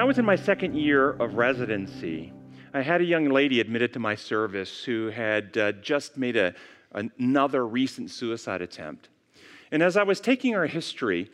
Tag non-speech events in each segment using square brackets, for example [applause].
When I was in my second year of residency, I had a young lady admitted to my service who had uh, just made a, another recent suicide attempt. And as I was taking her history,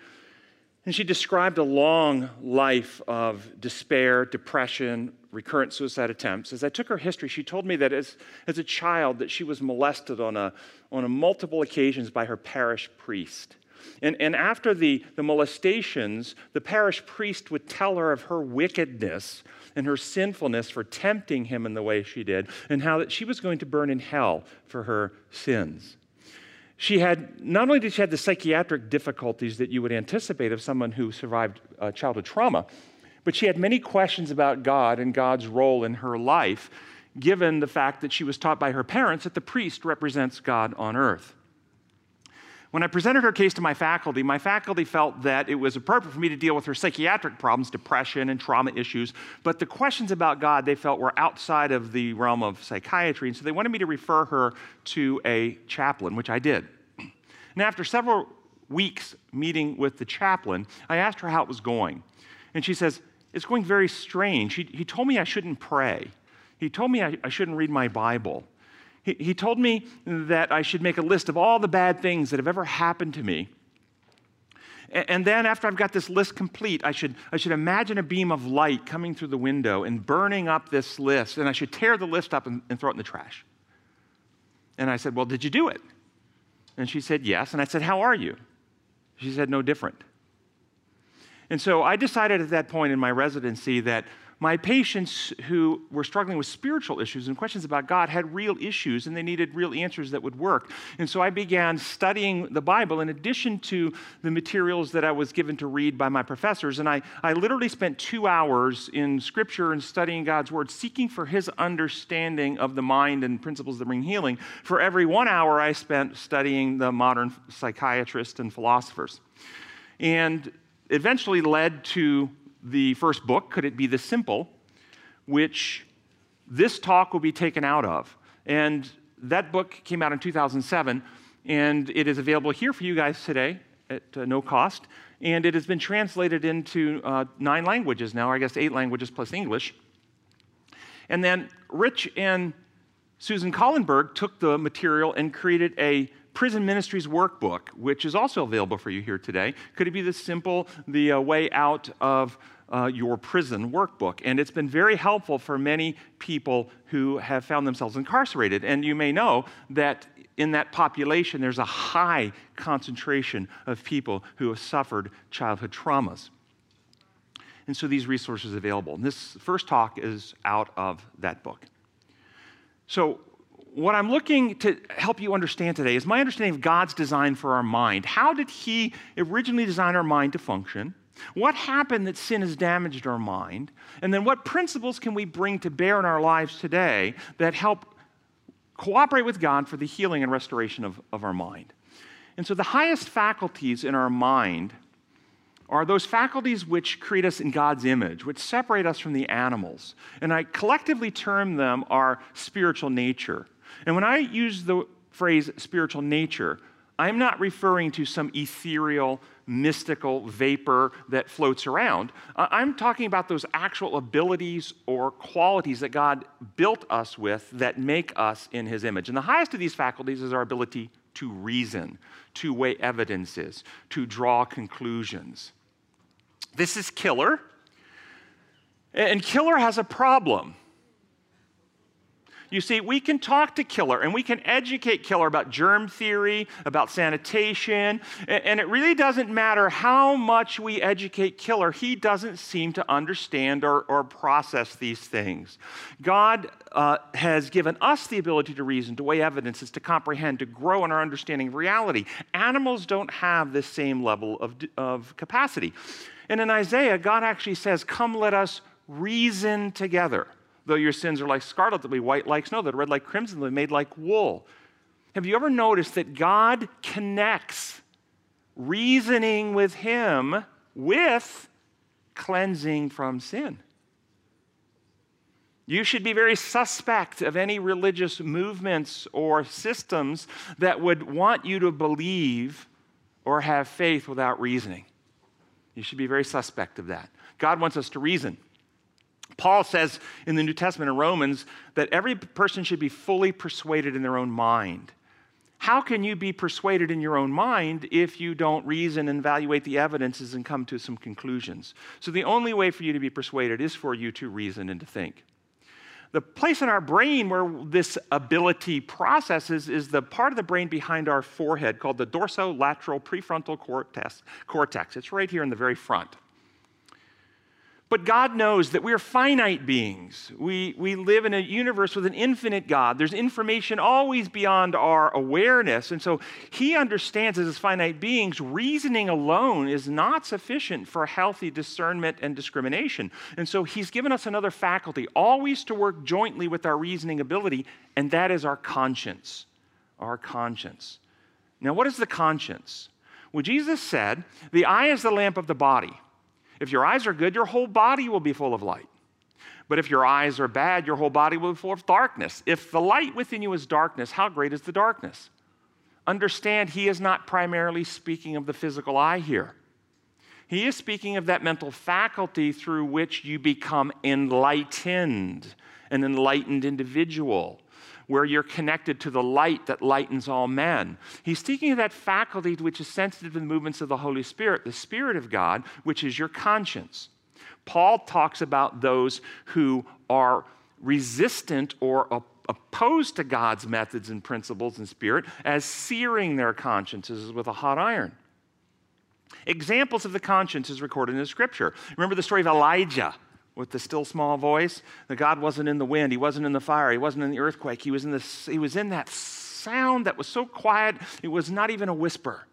and she described a long life of despair, depression, recurrent suicide attempts. As I took her history, she told me that as, as a child that she was molested on, a, on a multiple occasions by her parish priest. And, and after the, the molestations, the parish priest would tell her of her wickedness and her sinfulness for tempting him in the way she did, and how that she was going to burn in hell for her sins. She had, not only did she have the psychiatric difficulties that you would anticipate of someone who survived uh, childhood trauma, but she had many questions about God and God's role in her life, given the fact that she was taught by her parents that the priest represents God on earth. When I presented her case to my faculty, my faculty felt that it was appropriate for me to deal with her psychiatric problems, depression and trauma issues, but the questions about God they felt were outside of the realm of psychiatry, and so they wanted me to refer her to a chaplain, which I did. And after several weeks meeting with the chaplain, I asked her how it was going. And she says, It's going very strange. He, he told me I shouldn't pray, he told me I, I shouldn't read my Bible. He, he told me that I should make a list of all the bad things that have ever happened to me. And then, after I've got this list complete, I should, I should imagine a beam of light coming through the window and burning up this list. And I should tear the list up and, and, throw it in the trash. And I said, Well, did you do it? And she said, Yes. And I said, How are you? She said, No different. And so I decided at that point in my residency that my patients who were struggling with spiritual issues and questions about God had real issues and they needed real answers that would work. And so I began studying the Bible in addition to the materials that I was given to read by my professors. And I, I literally spent two hours in Scripture and studying God's Word, seeking for His understanding of the mind and principles that bring healing. For every one hour, I spent studying the modern psychiatrists and philosophers. And eventually led to the first book, Could It Be This Simple, which this talk will be taken out of. And that book came out in 2007, and it is available here for you guys today at uh, no cost. And it has been translated into uh, nine languages now, I guess eight languages plus English. And then Rich and Susan Collenberg took the material and created a Prison Ministries Workbook, which is also available for you here today. Could it be the simple, the uh, way out of uh, your prison workbook. And it's been very helpful for many people who have found themselves incarcerated. And you may know that in that population, there's a high concentration of people who have suffered childhood traumas. And so these resources are available. And this first talk is out of that book. So, what I'm looking to help you understand today is my understanding of God's design for our mind. How did He originally design our mind to function? What happened that sin has damaged our mind? And then what principles can we bring to bear in our lives today that help cooperate with God for the healing and restoration of, of our mind? And so the highest faculties in our mind are those faculties which create us in God's image, which separate us from the animals. And I collectively term them our spiritual nature. And when I use the phrase spiritual nature, I'm not referring to some ethereal, mystical vapor that floats around. I'm talking about those actual abilities or qualities that God built us with that make us in His image. And the highest of these faculties is our ability to reason, to weigh evidences, to draw conclusions. This is Killer. And Killer has a problem. You see, we can talk to Killer and we can educate Killer about germ theory, about sanitation, and it really doesn't matter how much we educate Killer, he doesn't seem to understand or, or process these things. God uh, has given us the ability to reason, to weigh evidences, to comprehend, to grow in our understanding of reality. Animals don't have this same level of, of capacity. And in Isaiah, God actually says, Come, let us reason together. Though your sins are like scarlet, they'll be white like snow, they're red like crimson, they'll be made like wool. Have you ever noticed that God connects reasoning with Him with cleansing from sin? You should be very suspect of any religious movements or systems that would want you to believe or have faith without reasoning. You should be very suspect of that. God wants us to reason. Paul says in the New Testament in Romans that every person should be fully persuaded in their own mind. How can you be persuaded in your own mind if you don't reason and evaluate the evidences and come to some conclusions? So, the only way for you to be persuaded is for you to reason and to think. The place in our brain where this ability processes is the part of the brain behind our forehead called the dorsolateral prefrontal cortex. It's right here in the very front. But God knows that we're finite beings. We, we live in a universe with an infinite God. There's information always beyond our awareness. And so He understands as finite beings, reasoning alone is not sufficient for healthy discernment and discrimination. And so He's given us another faculty, always to work jointly with our reasoning ability, and that is our conscience. Our conscience. Now, what is the conscience? Well, Jesus said, The eye is the lamp of the body. If your eyes are good, your whole body will be full of light. But if your eyes are bad, your whole body will be full of darkness. If the light within you is darkness, how great is the darkness? Understand, he is not primarily speaking of the physical eye here. He is speaking of that mental faculty through which you become enlightened, an enlightened individual where you're connected to the light that lightens all men. He's speaking of that faculty which is sensitive to the movements of the Holy Spirit, the Spirit of God, which is your conscience. Paul talks about those who are resistant or opposed to God's methods and principles and spirit as searing their consciences with a hot iron. Examples of the conscience is recorded in the scripture. Remember the story of Elijah with the still small voice. That God wasn't in the wind, He wasn't in the fire, He wasn't in the earthquake. He was in, the, he was in that sound that was so quiet, it was not even a whisper.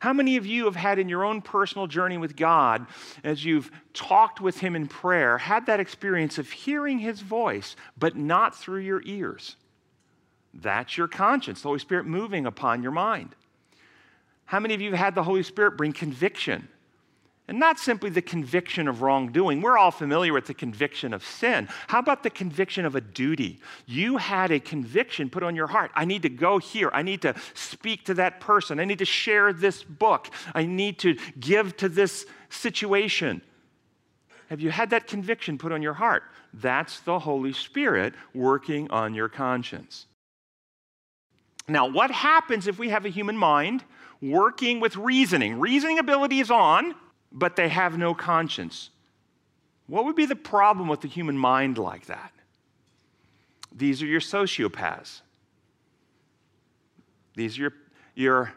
How many of you have had in your own personal journey with God, as you've talked with Him in prayer, had that experience of hearing His voice, but not through your ears? That's your conscience, the Holy Spirit moving upon your mind. How many of you have had the Holy Spirit bring conviction? And not simply the conviction of wrongdoing. We're all familiar with the conviction of sin. How about the conviction of a duty? You had a conviction put on your heart. I need to go here. I need to speak to that person. I need to share this book. I need to give to this situation. Have you had that conviction put on your heart? That's the Holy Spirit working on your conscience. Now, what happens if we have a human mind working with reasoning? Reasoning ability is on but they have no conscience. What would be the problem with the human mind like that? These are your sociopaths. These are your, your,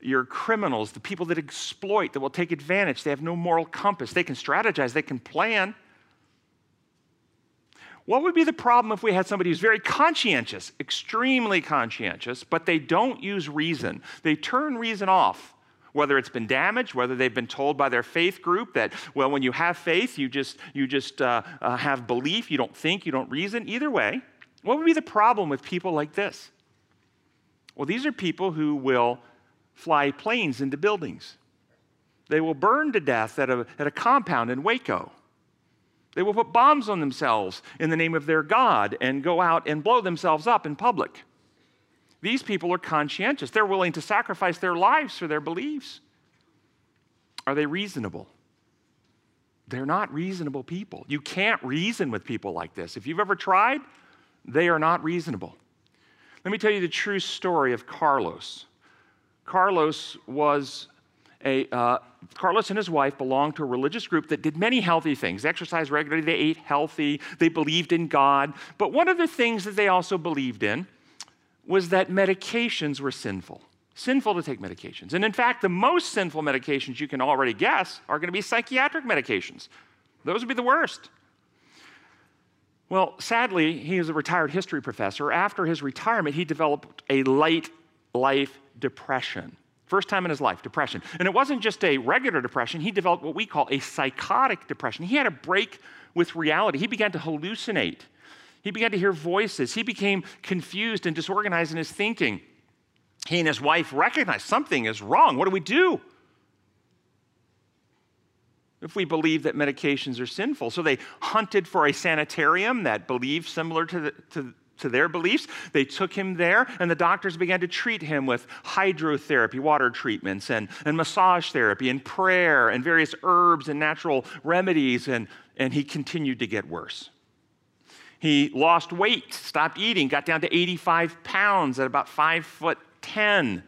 your criminals, the people that exploit, that will take advantage. They have no moral compass. They can strategize, they can plan. What would be the problem if we had somebody who's very conscientious, extremely conscientious, but they don't use reason? They turn reason off whether it's been damaged whether they've been told by their faith group that well when you have faith you just you just uh, uh, have belief you don't think you don't reason. Either way what would be the problem with people like this? Well these are people who will fly planes into buildings. They will burn to death at a, at a compound in waco. They will put bombs on themselves in the name of their god and go out and blow themselves up in public these people are conscientious. They're willing to sacrifice their lives for their beliefs. Are they reasonable? They're not reasonable people. You can't reason with people like this. If you've ever tried, they are not reasonable. Let me tell you the true story of Carlos. Carlos was a, uh, Carlos and his wife belonged to a religious group that did many healthy things. They exercised regularly, they ate healthy, they believed in God. But one of the things that they also believed in was that medications were sinful. Sinful to take medications. And in fact, the most sinful medications you can already guess are going to be psychiatric medications. Those would be the worst. Well, sadly, he is a retired history professor. After his retirement, he developed a late life depression. First time in his life, depression. And it wasn't just a regular depression, he developed what we call a psychotic depression. He had a break with reality. He began to hallucinate. He began to hear voices. He became confused and disorganized in his thinking. He and his wife recognized something is wrong. What do we do? If we believe that medications are sinful. So they hunted for a sanitarium that believed similar to, the, to to their beliefs. They took him there, and the doctors began to treat him with hydrotherapy, water treatments, and, and massage therapy, and prayer, and various herbs and natural remedies, and, and he continued to get worse. He lost weight, stopped eating, got down to 85 pounds at about 5 foot 10.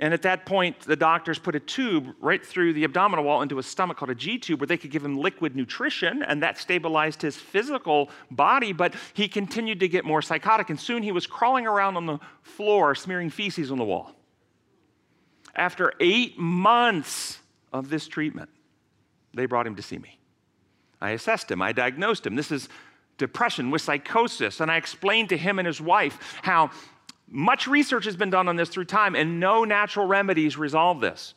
And at that point, the doctors put a tube right through the abdominal wall into his stomach called a G tube where they could give him liquid nutrition, and that stabilized his physical body. But he continued to get more psychotic, and soon he was crawling around on the floor, smearing feces on the wall. After eight months of this treatment, they brought him to see me. I assessed him, I diagnosed him. This is depression with psychosis, and I explained to him and his wife how much research has been done on this through time, and no natural remedies resolve this.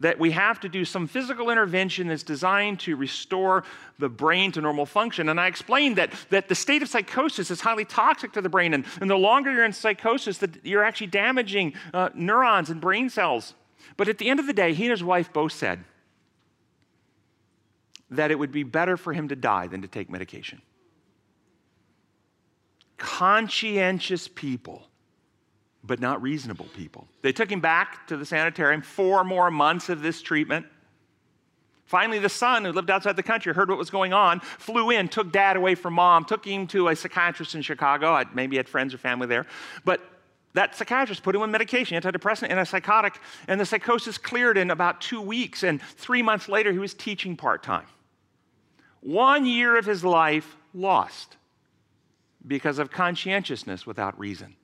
That we have to do some physical intervention that's designed to restore the brain to normal function. And I explained that, that the state of psychosis is highly toxic to the brain, and, and the longer you're in psychosis, that you're actually damaging uh, neurons and brain cells. But at the end of the day, he and his wife both said that it would be better for him to die than to take medication. Conscientious people but not reasonable people. They took him back to the sanitarium, four more months of this treatment. Finally, the son, who lived outside the country, heard what was going on, flew in, took dad away from mom, took him to a psychiatrist in Chicago. Maybe had friends or family there. But that psychiatrist put him on medication, antidepressant, antipsychotic, and the psychosis cleared in about two weeks. And three months later, he was teaching part time. One year of his life lost because of conscientiousness without reason.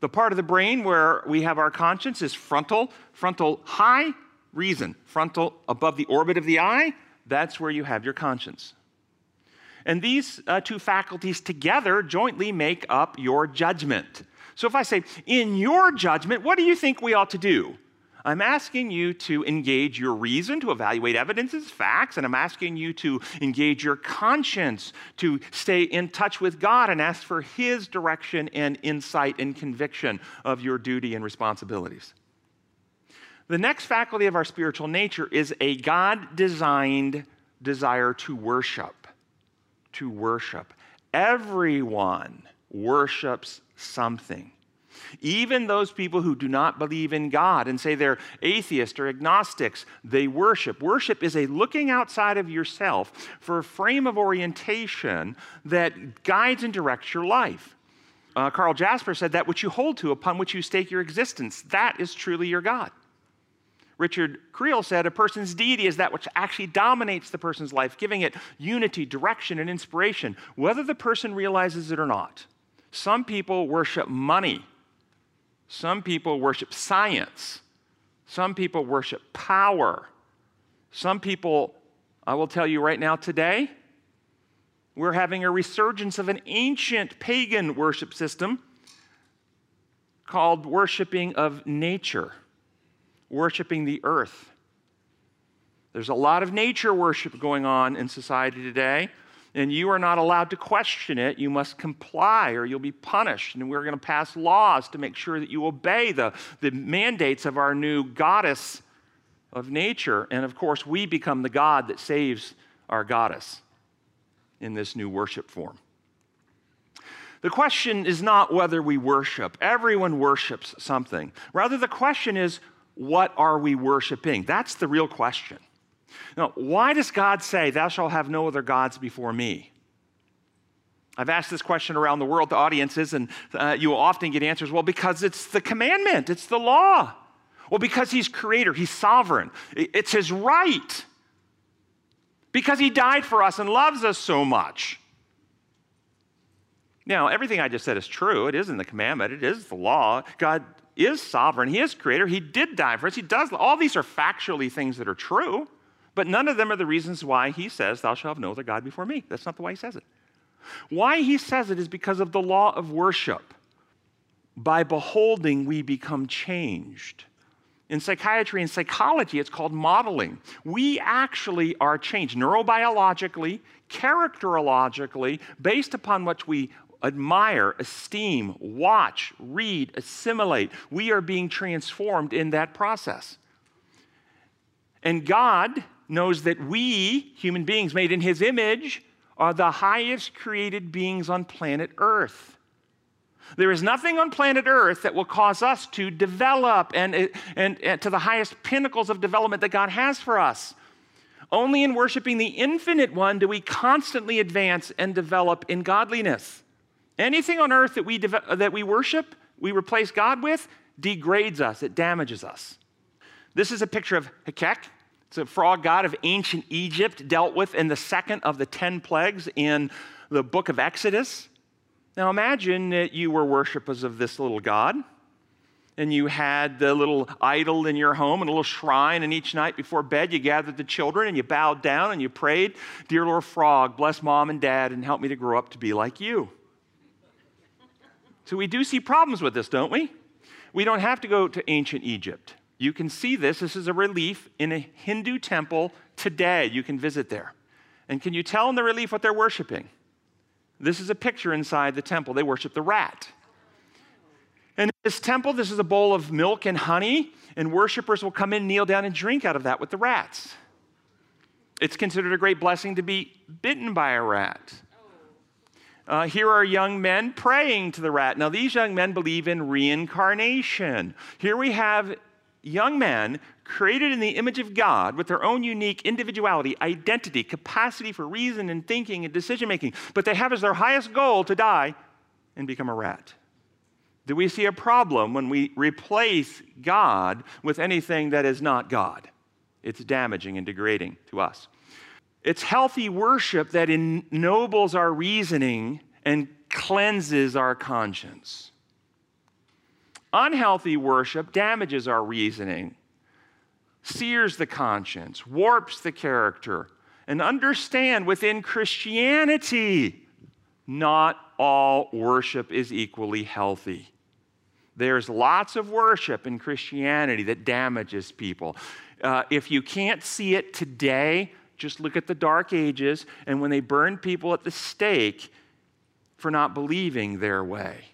The part of the brain where we have our conscience is frontal, frontal high, reason. Frontal above the orbit of the eye, that's where you have your conscience. And these uh, two faculties together jointly make up your judgment. So if I say, in your judgment, what do you think we ought to do? I'm asking you to engage your reason, to evaluate evidences, facts, and I'm asking you to engage your conscience, to stay in touch with God and ask for His direction and insight and conviction of your duty and responsibilities. The next faculty of our spiritual nature is a God designed desire to worship. To worship. Everyone worships something. Even those people who do not believe in God and say they're atheists or agnostics, they worship. Worship is a looking outside of yourself for a frame of orientation that guides and directs your life. Uh, Karl Jasper said that which you hold to, upon which you stake your existence, that is truly your God. Richard Creel said a person's deity is that which actually dominates the person's life, giving it unity, direction, and inspiration, whether the person realizes it or not. Some people worship money some people worship science. Some people worship power. Some people, I will tell you right now today, we're having a resurgence of an ancient pagan worship system called worshiping of nature, worshiping the earth. There's a lot of nature worship going on in society today and you are not allowed to question it. You must comply or you'll be punished. And we're going to pass laws to make sure that you obey the, the mandates of our new goddess of nature. And of course, we become the God that saves our goddess in this new worship form. The question is not whether we worship, everyone worships something. Rather, the question is, what are we worshiping? That's the real question. Now, why does God say, Thou shalt have no other gods before me? I've asked this question around the world to audiences, and uh, you will often get answers well, because it's the commandment, it's the law. Well, because He's creator, He's sovereign, it's His right. Because He died for us and loves us so much. Now, everything I just said is true. It is in the commandment, it is the law. God is sovereign, He is creator, He did die for us, He does. All these are factually things that are true. But none of them are the reasons why he says, Thou shalt have no other God before me. That's not the way he says it. Why he says it is because of the law of worship. By beholding, we become changed. In psychiatry and psychology, it's called modeling. We actually are changed neurobiologically, characterologically, based upon what we admire, esteem, watch, read, assimilate. We are being transformed in that process. And God knows that we, human beings made in his image, are the highest created beings on planet Earth. There is nothing on planet Earth that will cause us to develop and, and, and, to the highest pinnacles of development that God has for us. Only in worshiping the infinite one do we constantly advance and develop in godliness. Anything on earth that we, that we worship, we replace God with, degrades us, it damages us. This is a picture of Heket. It's a frog god of ancient Egypt, dealt with in the second of the 10 plagues in the book of Exodus. Now imagine that you were worshipers of this little god and you had the little idol in your home and a little shrine, and each night before bed you gathered the children and you bowed down and you prayed, Dear Lord Frog, bless mom and dad and help me to grow up to be like you. so we do see problems with this, don't we? We don't have to go to ancient Egypt. You can see this. This is a relief in a Hindu temple today. You can visit there. And can you tell in the relief what they're worshiping? This is a picture inside the temple. They worship the rat. And in this temple, this is a bowl of milk and honey, and worshipers will come in, kneel down, and drink out of that with the rats. It's considered a great blessing to be bitten by a rat. Uh, here are young men praying to the rat. Now, these young men believe in reincarnation. Here we have young men created in the image of God with their own unique individuality, identity, capacity for reason and thinking and decision making, but they have as their highest goal to die and become a rat. Do we see a problem when we replace God with anything that is not God? It's damaging and degrading to us. It's healthy worship that ennobles our reasoning and cleanses our conscience. Unhealthy worship damages our reasoning, sears the conscience, warps the character, and understand within Christianity, not all worship is equally healthy. There's lots of worship in Christianity that damages people. Uh, if you can't see it today, just look at the Dark Ages and when they burned people at the stake for not believing their way.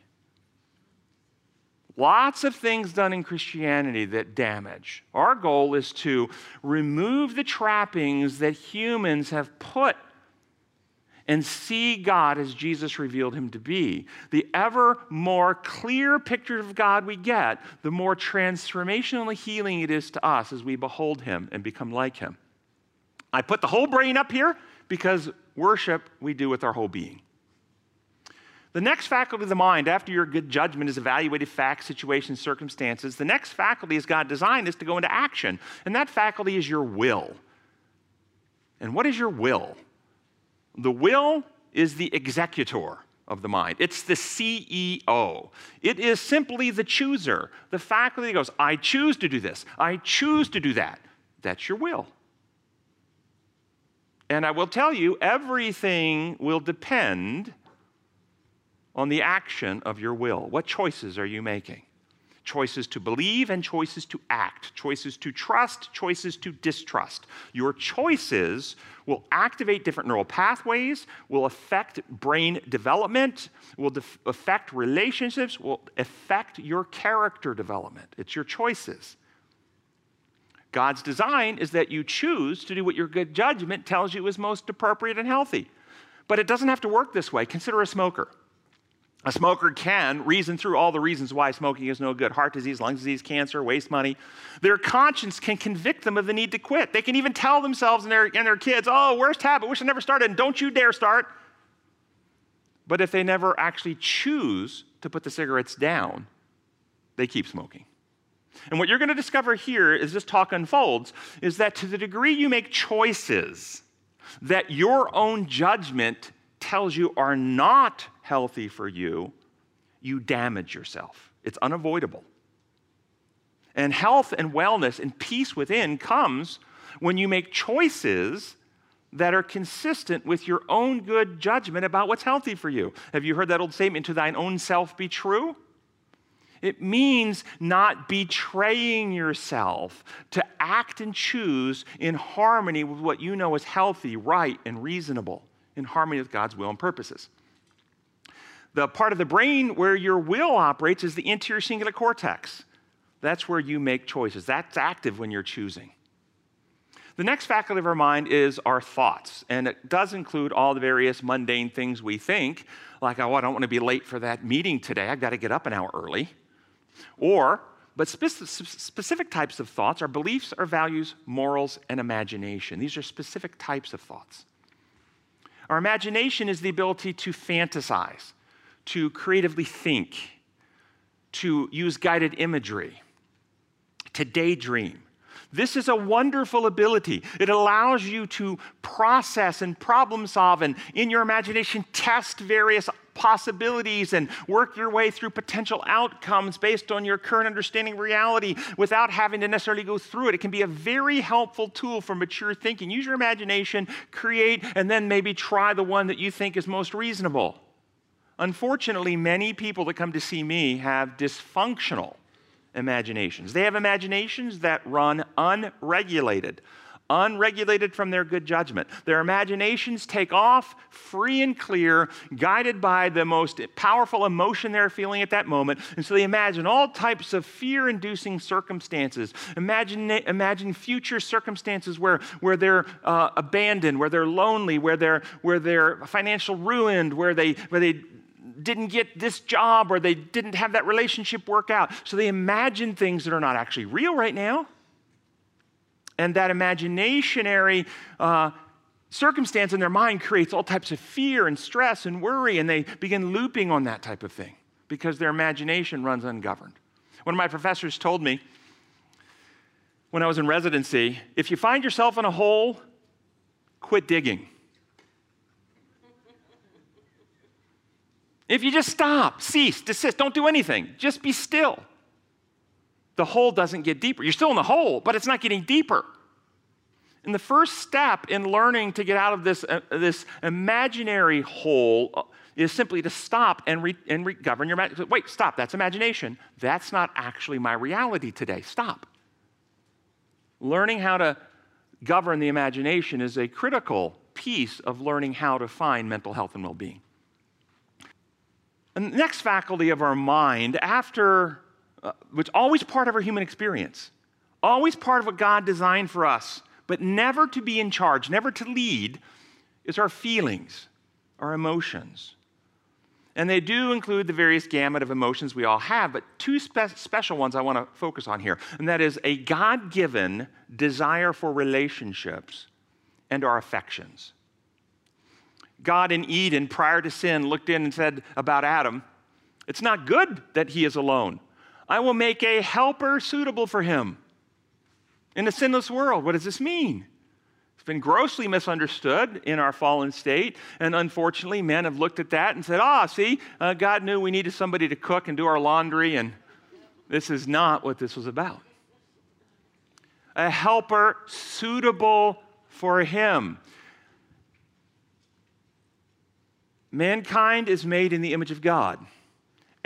Lots of things done in Christianity that damage. Our goal is to remove the trappings that humans have put and see God as Jesus revealed him to be. The ever more clear picture of God we get, the more transformationally healing it is to us as we behold him and become like him. I put the whole brain up here because worship we do with our whole being. The next faculty of the mind, after your good judgment is evaluated facts, situations, circumstances, the next faculty as God designed is to go into action. And that faculty is your will. And what is your will? The will is the executor of the mind. It's the CEO. It is simply the chooser. The faculty that goes, I choose to do this. I choose to do that. That's your will. And I will tell you, everything will depend on the action of your will. What choices are you making? choices to believe and choices to act, choices to trust, choices to distrust. Your choices will activate different neural pathways, will affect brain development, will def- affect relationships, will affect your character development. It's your choices. God's design is that you choose to do what your good judgment tells you is most appropriate and healthy. But it doesn't have to work this way. Consider a smoker. A smoker can reason through all the reasons why smoking is no good heart disease, lung disease, cancer, waste money. Their conscience can convict them of the need to quit. They can even tell themselves and their, and their kids, oh, worst habit, wish I never started, and don't you dare start. But if they never actually choose to put the cigarettes down, they keep smoking. And what you're going to discover here as this talk unfolds is that to the degree you make choices that your own judgment tells you are not healthy for you, you damage yourself. It's unavoidable. And health and wellness and peace within comes when you make choices that are consistent with your own good judgment about what's healthy for you. Have you heard that old statement, to thine own self be true? It means not betraying yourself, to act and choose in harmony with what you know is healthy, right, and reasonable in harmony with God's will and purposes. The part of the brain where your will operates is the anterior cingulate cortex. That's where you make choices. That's active when you're choosing. The next faculty of our mind is our thoughts, and it does include all the various mundane things we think, like, oh, I don't want to be late for that meeting today. I've got to get up an hour early. Or, but specific types of thoughts are beliefs, our values, morals, and imagination. These are specific types of thoughts. Our imagination is the ability to fantasize, to creatively think, to use guided imagery, to daydream. This is a wonderful ability. It allows you to process and problem solve and, in your imagination, test various possibilities and work your way through potential outcomes based on your current understanding of reality without having to necessarily go through it. It can be a very helpful tool for mature thinking. Use your imagination, create, and then maybe try the one that you think is most reasonable. Unfortunately, many people that come to see me have dysfunctional imaginations. They have imaginations that run unregulated, unregulated from their good judgment. Their imaginations take off free and clear, guided by the most powerful emotion they're feeling at that moment. And so they imagine all types of fear inducing circumstances. Imagine, imagine future circumstances where, where they're uh, abandoned, where they're lonely, where they're, where they're financial ruined, where they, where they didn't get this job or they didn't have that relationship work out. So they imagine things that are not actually real right now. And that imaginary uh, circumstance in their mind creates all types of fear and stress and worry, and they begin looping on that type of thing because their imagination runs ungoverned. One of my professors told me when I was in residency if you find yourself in a hole, quit digging. If you just stop, cease, desist, don't do anything, just be still, the hole doesn't get deeper. You're still in the hole, but it's not getting deeper. And the first step in learning to get out of this, uh, this imaginary hole uh, is simply to stop and, re- and re- govern your imagination. Wait, stop, that's imagination. That's not actually my reality today. Stop. Learning how to govern the imagination is a critical piece of learning how to find mental health and well being. And the next faculty of our mind, after, uh, which always part of our human experience, always part of what God designed for us, but never to be in charge, never to lead, is our feelings, our emotions. And they do include the various gamut of emotions we all have, but two spe- special ones I want to focus on here. And that is a God given desire for relationships and our affections. God in Eden, prior to sin, looked in and said about Adam, It's not good that he is alone. I will make a helper suitable for him. In a sinless world, what does this mean? It's been grossly misunderstood in our fallen state. And unfortunately, men have looked at that and said, ah, see, uh, God knew we needed somebody to cook and do our laundry, and this is not what this was about. A helper suitable for him. Mankind is made in the image of God,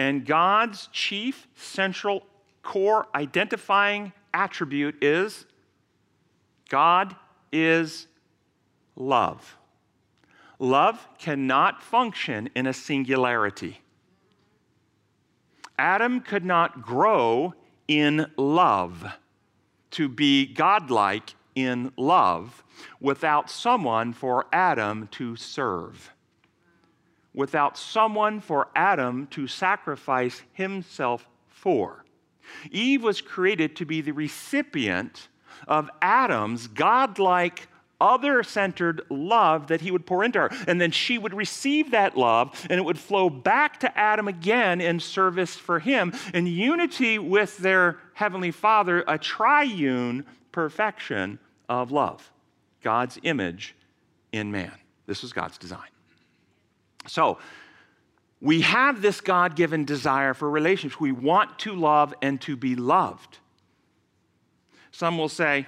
and God's chief, central, core identifying attribute is God is love. Love cannot function in a singularity. Adam could not grow in love, to be godlike in love, without someone for Adam to serve without someone for Adam to sacrifice himself for. Eve was created to be the recipient of Adam's godlike, other centered love that he would pour into her. And then she would receive that love and it would flow back to Adam again in service for him in unity with their heavenly Father, a triune perfection of love. God's image in man. This was God's design. So, we have this God given desire for relationships. We want to love and to be loved. Some will say,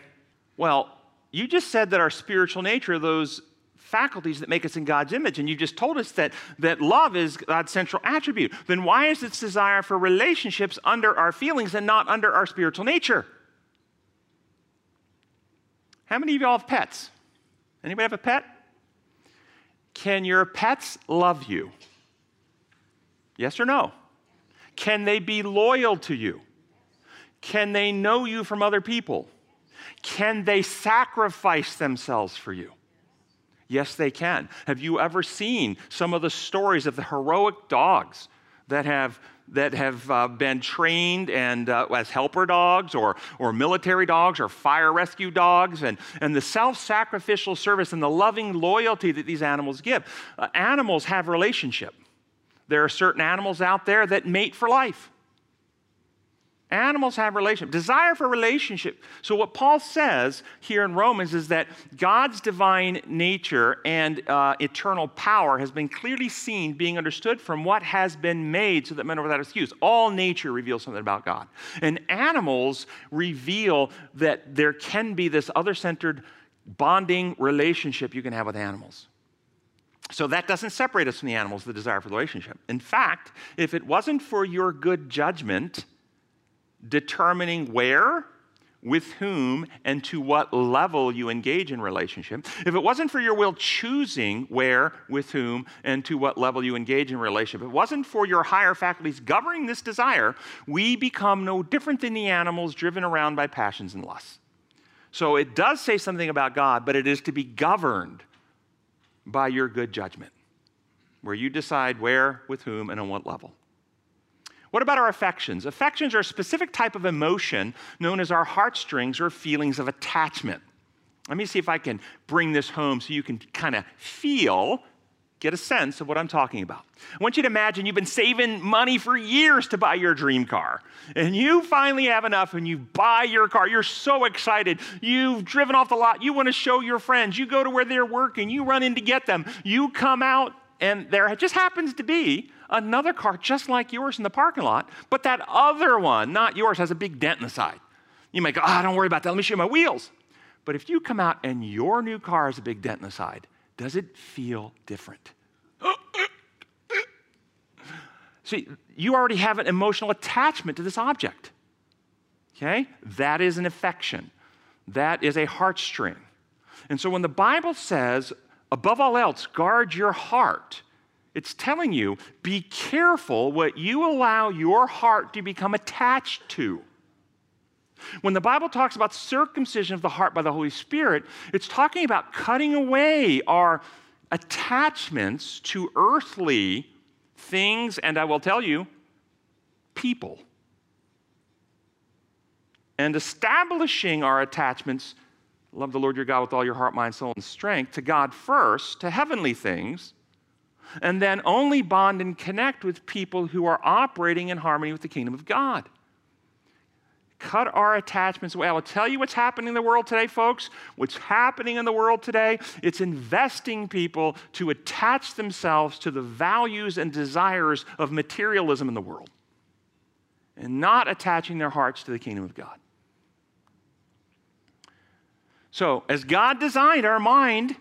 well, you just said that our spiritual nature, those faculties that make us in God's image, and you just told us that, that love is God's central attribute. Then why is this desire for relationships under our feelings and not under our spiritual nature? How many of y'all have pets? Anybody have a pet? Can your pets love you? Yes or no? Can they be loyal to you? Can they know you from other people? Can they sacrifice themselves for you? Yes, they can. Have you ever seen some of the stories of the heroic dogs that have that have uh, been trained and uh, as helper dogs or, or military dogs or fire rescue dogs and, and the self-sacrificial service and the loving loyalty that these animals give uh, animals have relationship. There are certain animals out there that mate for life Animals have relationship, desire for relationship. So, what Paul says here in Romans is that God's divine nature and uh, eternal power has been clearly seen, being understood from what has been made, so that men are without excuse. All nature reveals something about God. And animals reveal that there can be this other centered bonding relationship you can have with animals. So that doesn't separate us from the animals, the desire for the relationship. In fact, if it wasn't for your good judgment, determining where, with whom, and to what level you engage in relationship, if it wasn't for your will choosing where, with whom, and to what level you engage in relationship, if it wasn't for your higher faculties governing this desire, we become no different than the animals driven around by passions and lusts. So it does say something about God, but it is to be governed by your good judgment, where you decide where, with whom, and on what level. What about our affections? Affections are a specific type of emotion known as our heartstrings or feelings of attachment. Let me see if I can bring this home so you can kind of feel, get a sense of what I'm talking about. I want you to imagine you've been saving money for years to buy your dream car, and you finally have enough and you buy your car. You're so excited. You've driven off the lot. You want to show your friends. You go to where they're working. You run in to get them. You come out, and there just happens to be another car just like yours in the parking lot, but that other one, not yours, has a big dent in the side. You might go, ah, oh, don't worry about that. Let me show you my wheels. But if you come out and your new car has a big dent in the side, does it feel different? [gasps] See, you already have an emotional attachment to this object. Okay? That is an affection. That is a heartstring. And so when the Bible says, above all else, guard your heart, it's telling you be careful what you allow your heart to become attached to. When the Bible talks about circumcision of the heart by the Holy Spirit, it's talking about cutting away our attachments to earthly things, and I will tell you, people. And establishing our attachments, love the Lord your God with all your heart, mind, soul, and strength, to God first, to heavenly things and then only bond and connect with people who are operating in harmony with the kingdom of God. Cut our attachments away. I will tell you what's happening in the world today, folks. What's happening in the world today, it's investing people to attach themselves to the values and desires of materialism in the world and not attaching their hearts to the kingdom of God. So, as God designed our mind,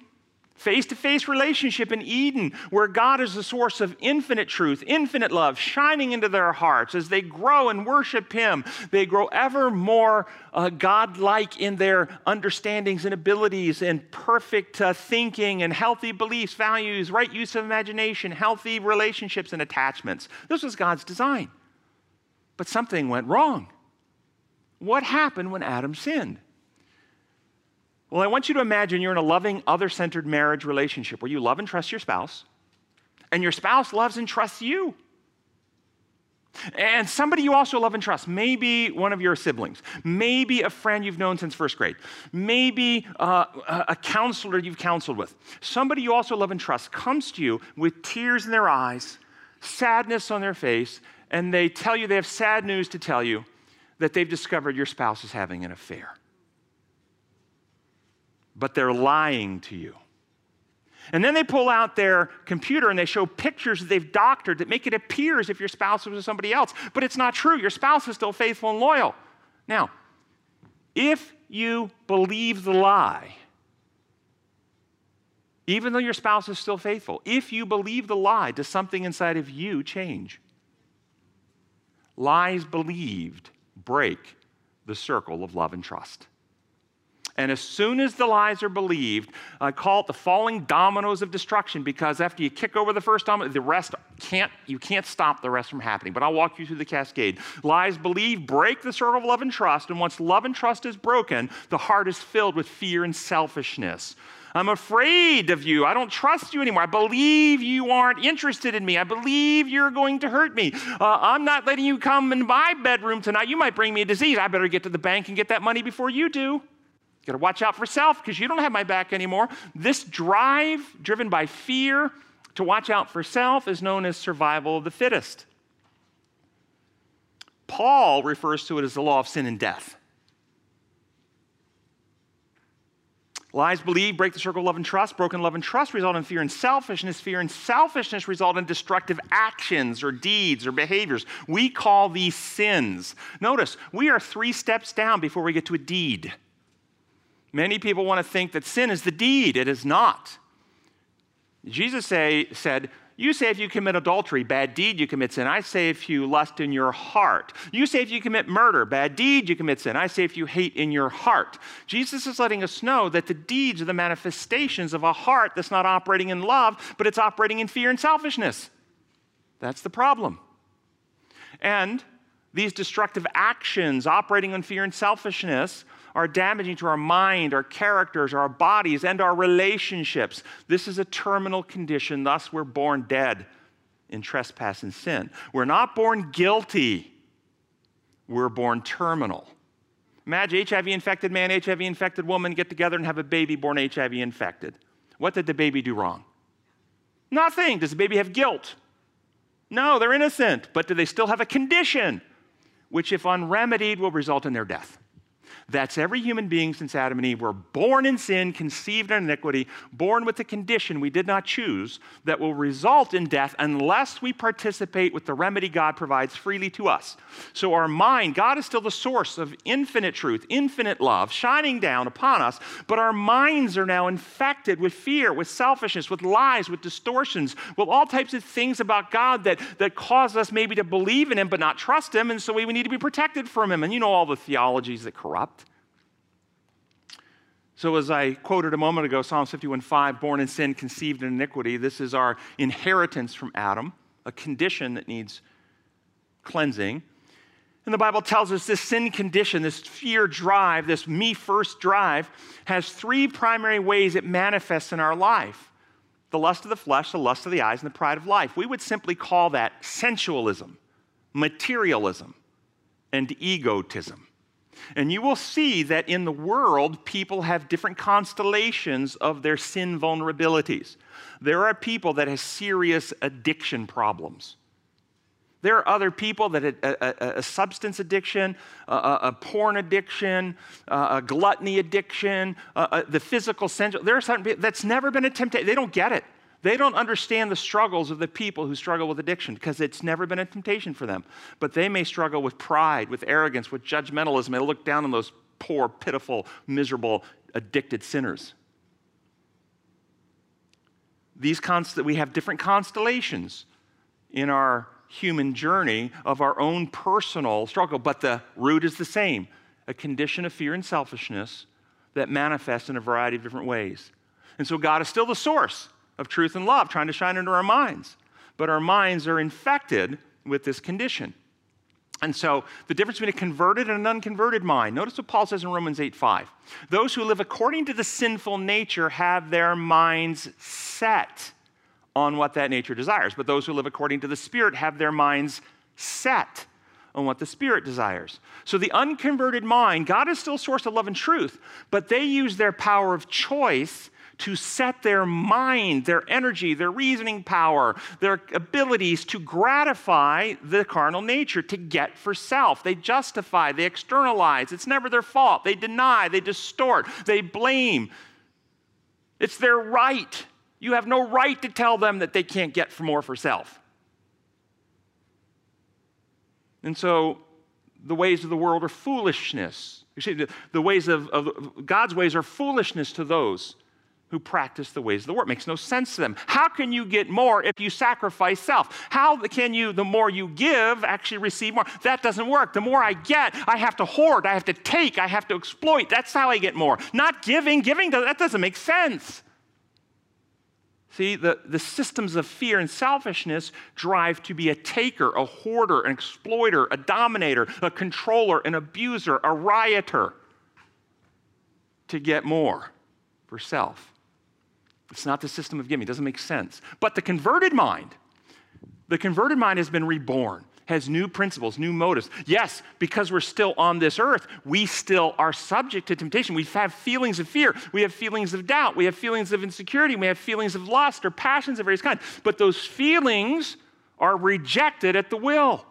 face to face relationship in Eden, where God is the source of infinite truth, infinite love, shining into their hearts. As they grow and worship Him, they grow ever more uh, God like in their understandings and abilities, and perfect uh, thinking, and healthy beliefs, values, right use of imagination, healthy relationships and attachments. This was God's design. But something went wrong. What happened when Adam sinned? Well, I want you to imagine you're in a loving, other centered marriage relationship where you love and trust your spouse, and your spouse loves and trusts you. And somebody you also love and trust, maybe one of your siblings, maybe a friend you've known since first grade, maybe uh, a counselor you've counseled with, somebody you also love and trust comes to you with tears in their eyes, sadness on their face, and they tell you they have sad news to tell you that they've discovered your spouse is having an affair but they're lying to you. And then they pull out their computer and they show pictures that they've doctored that make it appear as if your spouse was with somebody else. But it's not true. Your spouse is still faithful and loyal. Now, if you believe the lie, even though your spouse is still faithful, if you believe the lie, does something inside of you change? Lies believed break the circle of love and trust. And as soon as the lies are believed, I call it the falling dominoes of destruction because after you kick over the first domino, the rest can't, you can't stop the rest from happening. But I'll walk you through the cascade. Lies believed break the circle of love and trust. And once love and trust is broken, the heart is filled with fear and selfishness. I'm afraid of you. I don't trust you anymore. I believe you aren't interested in me. I believe you're going to hurt me. Uh, I'm not letting you come in my bedroom tonight. You might bring me a disease. I better get to the bank and get that money before you do. You got to watch out for self because you don't have my back anymore. This drive, driven by fear to watch out for self, is known as survival of the fittest. Paul refers to it as the law of sin and death. Lies believed break the circle of love and trust. Broken love and trust result in fear and selfishness. Fear and selfishness result in destructive actions or deeds or behaviors. We call these sins. Notice, we are three steps down before we get to a deed. Many people want to think that sin is the deed. It is not. Jesus say, said, You say if you commit adultery, bad deed, you commit sin. I say if you lust in your heart. You say if you commit murder, bad deed, you commit sin. I say if you hate in your heart. Jesus is letting us know that the deeds are the manifestations of a heart that's not operating in love, but it's operating in fear and selfishness. That's the problem. And these destructive actions operating on fear and selfishness are damaging to our mind, our characters, our bodies, and our relationships. This is a terminal condition, thus, we're born dead in trespass and sin. We're not born guilty, we're born terminal. Imagine HIV infected man, HIV infected woman get together and have a baby born HIV infected. What did the baby do wrong? Nothing. Does the baby have guilt? No, they're innocent. But do they still have a condition, which, if unremedied, will result in their death? That's every human being since Adam and Eve were born in sin, conceived in iniquity, born with a condition we did not choose that will result in death unless we participate with the remedy God provides freely to us. So, our mind, God is still the source of infinite truth, infinite love shining down upon us, but our minds are now infected with fear, with selfishness, with lies, with distortions, with all types of things about God that, that cause us maybe to believe in Him but not trust Him, and so we, we need to be protected from Him. And you know all the theologies that corrupt. So, as I quoted a moment ago, Psalm 51:5, born in sin, conceived in iniquity, this is our inheritance from Adam, a condition that needs cleansing. And the Bible tells us this sin condition, this fear drive, this me first drive, has three primary ways it manifests in our life the lust of the flesh, the lust of the eyes, and the pride of life. We would simply call that sensualism, materialism, and egotism. And you will see that in the world, people have different constellations of their sin vulnerabilities. There are people that have serious addiction problems. There are other people that a, a, a substance addiction, a, a porn addiction, a gluttony addiction, the physical sensual. There are certain people that's never been a temptation. They don't get it. They don't understand the struggles of the people who struggle with addiction because it's never been a temptation for them. But they may struggle with pride, with arrogance, with judgmentalism. They look down on those poor, pitiful, miserable, addicted sinners. These const- we have different constellations in our human journey of our own personal struggle, but the root is the same a condition of fear and selfishness that manifests in a variety of different ways. And so God is still the source of truth and love trying to shine into our minds. But our minds are infected with this condition. And so the difference between a converted and an unconverted mind. Notice what Paul says in Romans 8 5. Those who live according to the sinful nature have their minds set on what that nature desires. But those who live according to the Spirit have their minds set on what the Spirit desires. So the unconverted mind, God is still source of love and truth, but they use their power of choice to set their mind, their energy, their reasoning power, their abilities to gratify the carnal nature, to get for self. They justify, they externalize. It's never their fault. They deny, they distort, they blame. It's their right. You have no right to tell them that they can't get for more for self. And so the ways of the world are foolishness. You see, the, the ways of, of God's ways are foolishness to those who practice the ways of the world. It makes no sense to them. How can you get more if you sacrifice self? How can you, the more you give, actually receive more? That doesn't work. The more I get, I have to hoard, I have to take, I have to exploit. That's how I get more. Not giving. Giving, that doesn't make sense. See, the, the systems of fear and selfishness drive to be a taker, a hoarder, an exploiter, a dominator, a controller, an abuser, a rioter to get more for self. It's not the system of giving, it doesn't make sense. But the converted mind, the converted mind has been reborn, has new principles, new motives. Yes, because we're still on this earth, we still are subject to temptation. We have feelings of fear, we have feelings of doubt, we have feelings of insecurity, we have feelings of lust or passions of various kinds. But those feelings are rejected at the will.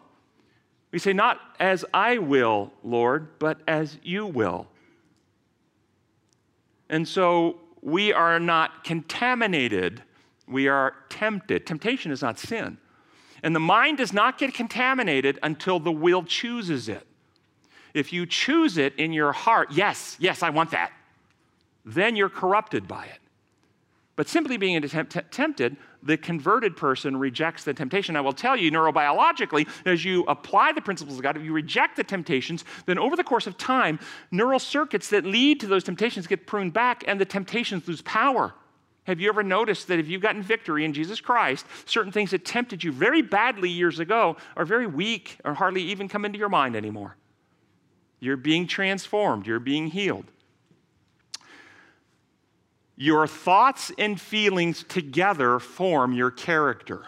We say, Not as I will, Lord, but as you will. And so we are not contaminated, we are tempted. Temptation is not sin. And the mind does not get contaminated until the will chooses it. If you choose it in your heart, yes, yes, I want that, then you're corrupted by it. But simply being tempted, the converted person rejects the temptation. I will tell you, neurobiologically, as you apply the principles of God, if you reject the temptations, then over the course of time, neural circuits that lead to those temptations get pruned back and the temptations lose power. Have you ever noticed that if you've gotten victory in Jesus Christ, certain things that tempted you very badly years ago are very weak or hardly even come into your mind anymore? You're being transformed, you're being healed. Your thoughts and feelings together form your character.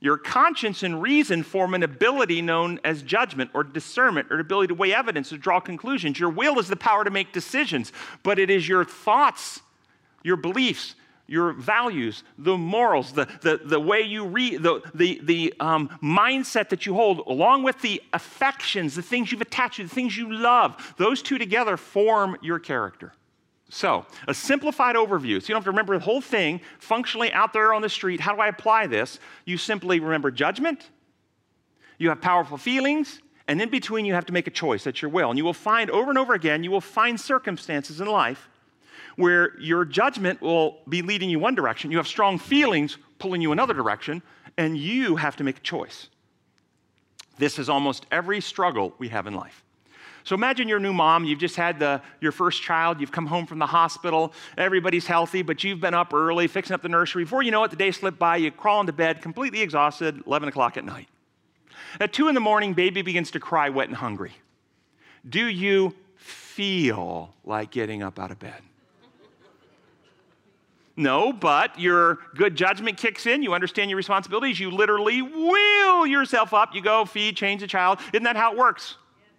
Your conscience and reason form an ability known as judgment or discernment or ability to weigh evidence or draw conclusions. Your will is the power to make decisions, but it is your thoughts, your beliefs, your values, the morals, the, the, the way you read, the, the, the um, mindset that you hold, along with the affections, the things you've attached to, the things you love, those two together form your character. So, a simplified overview. So, you don't have to remember the whole thing functionally out there on the street. How do I apply this? You simply remember judgment, you have powerful feelings, and in between, you have to make a choice. That's your will. And you will find over and over again, you will find circumstances in life where your judgment will be leading you one direction, you have strong feelings pulling you another direction, and you have to make a choice. This is almost every struggle we have in life. So imagine you're a new mom, you've just had the, your first child, you've come home from the hospital, everybody's healthy, but you've been up early fixing up the nursery. Before you know it, the day slipped by, you crawl into bed completely exhausted, 11 o'clock at night. At 2 in the morning, baby begins to cry wet and hungry. Do you feel like getting up out of bed? No, but your good judgment kicks in. You understand your responsibilities. You literally will yourself up. You go feed, change the child. Isn't that how it works?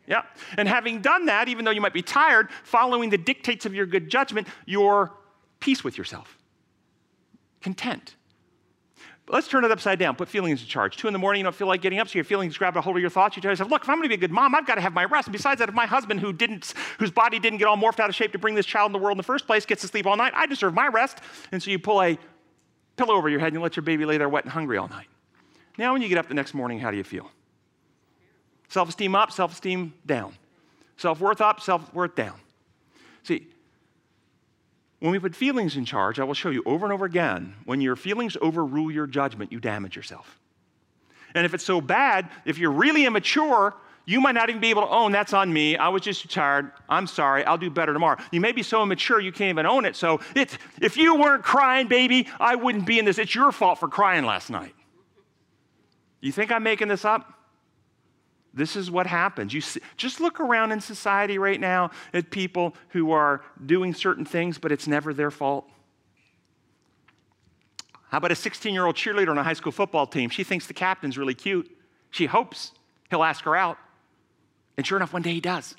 Yeah. And having done that, even though you might be tired, following the dictates of your good judgment, you're peace with yourself, content. But let's turn it upside down. Put feelings in charge. Two in the morning, you don't feel like getting up, so your feelings grab a hold of your thoughts. You tell yourself, "Look, if I'm going to be a good mom, I've got to have my rest." And besides that, if my husband, who didn't, whose body didn't get all morphed out of shape to bring this child in the world in the first place, gets to sleep all night, I deserve my rest. And so you pull a pillow over your head and you let your baby lay there wet and hungry all night. Now, when you get up the next morning, how do you feel? Self esteem up, self esteem down. Self worth up, self worth down. See, when we put feelings in charge, I will show you over and over again when your feelings overrule your judgment, you damage yourself. And if it's so bad, if you're really immature, you might not even be able to own that's on me. I was just tired. I'm sorry. I'll do better tomorrow. You may be so immature you can't even own it. So it, if you weren't crying, baby, I wouldn't be in this. It's your fault for crying last night. You think I'm making this up? This is what happens. You see, just look around in society right now at people who are doing certain things, but it's never their fault. How about a 16 year old cheerleader on a high school football team? She thinks the captain's really cute. She hopes he'll ask her out. And sure enough, one day he does.